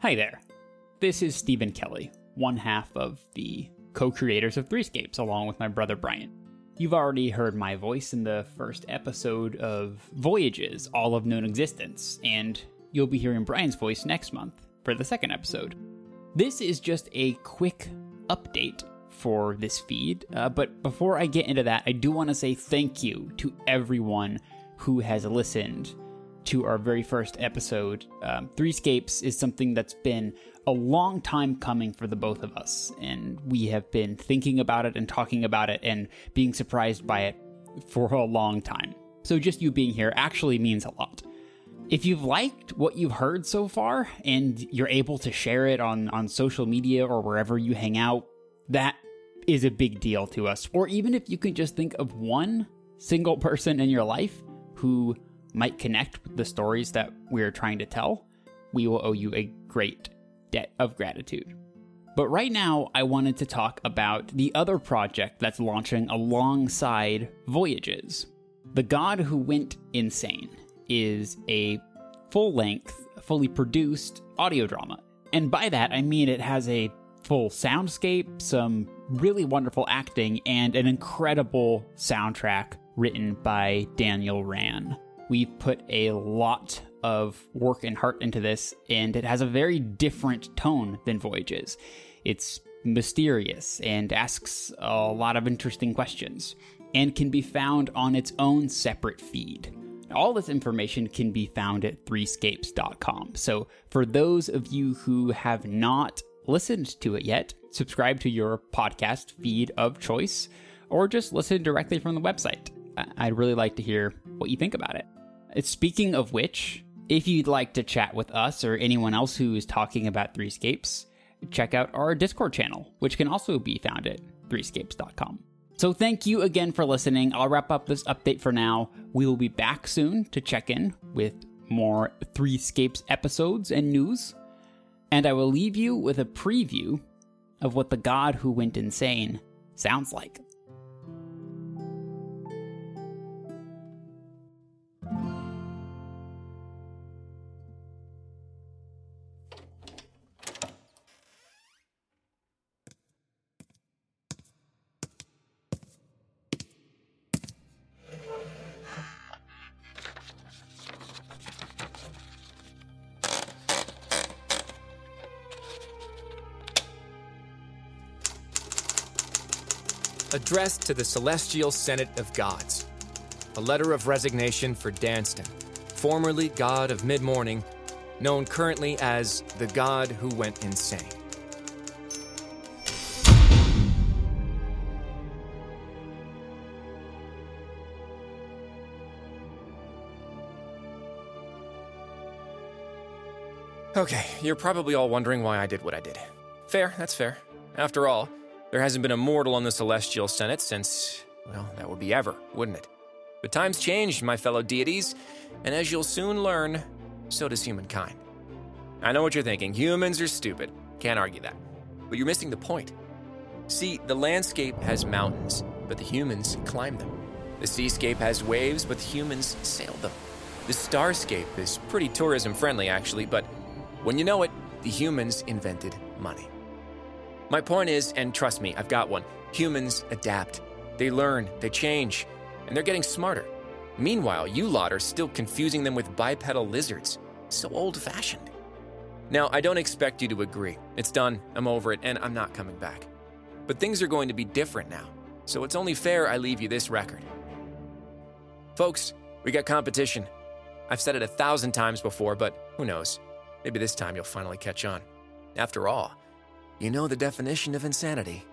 Hi there. This is Stephen Kelly, one half of the co creators of Threescapes, along with my brother Brian. You've already heard my voice in the first episode of Voyages, All of Known Existence, and you'll be hearing Brian's voice next month for the second episode. This is just a quick update for this feed, uh, but before I get into that, I do want to say thank you to everyone who has listened to our very first episode. Um, Threescapes is something that's been a long time coming for the both of us, and we have been thinking about it and talking about it and being surprised by it for a long time. So just you being here actually means a lot. If you've liked what you've heard so far and you're able to share it on, on social media or wherever you hang out, that is a big deal to us. Or even if you can just think of one single person in your life who might connect with the stories that we're trying to tell, we will owe you a great debt of gratitude. But right now, I wanted to talk about the other project that's launching alongside Voyages. The God Who Went Insane is a full length, fully produced audio drama. And by that, I mean it has a full soundscape, some really wonderful acting, and an incredible soundtrack written by Daniel Rand. We've put a lot of work and heart into this, and it has a very different tone than Voyages. It's mysterious and asks a lot of interesting questions, and can be found on its own separate feed. All this information can be found at threescapes.com. So, for those of you who have not listened to it yet, subscribe to your podcast feed of choice, or just listen directly from the website. I'd really like to hear what you think about it. Speaking of which, if you'd like to chat with us or anyone else who is talking about Threescapes, check out our Discord channel, which can also be found at threescapes.com. So thank you again for listening. I'll wrap up this update for now. We will be back soon to check in with more Threescapes episodes and news. And I will leave you with a preview of what the god who went insane sounds like. Addressed to the Celestial Senate of Gods. A letter of resignation for Danston, formerly God of Mid Morning, known currently as the God who went insane. Okay, you're probably all wondering why I did what I did. Fair, that's fair. After all, there hasn't been a mortal on the Celestial Senate since, well, that would be ever, wouldn't it? But times changed, my fellow deities, and as you'll soon learn, so does humankind. I know what you're thinking humans are stupid. Can't argue that. But you're missing the point. See, the landscape has mountains, but the humans climb them. The seascape has waves, but the humans sail them. The starscape is pretty tourism friendly, actually, but when you know it, the humans invented money. My point is, and trust me, I've got one humans adapt. They learn, they change, and they're getting smarter. Meanwhile, you lot are still confusing them with bipedal lizards. So old fashioned. Now, I don't expect you to agree. It's done, I'm over it, and I'm not coming back. But things are going to be different now, so it's only fair I leave you this record. Folks, we got competition. I've said it a thousand times before, but who knows? Maybe this time you'll finally catch on. After all, you know the definition of insanity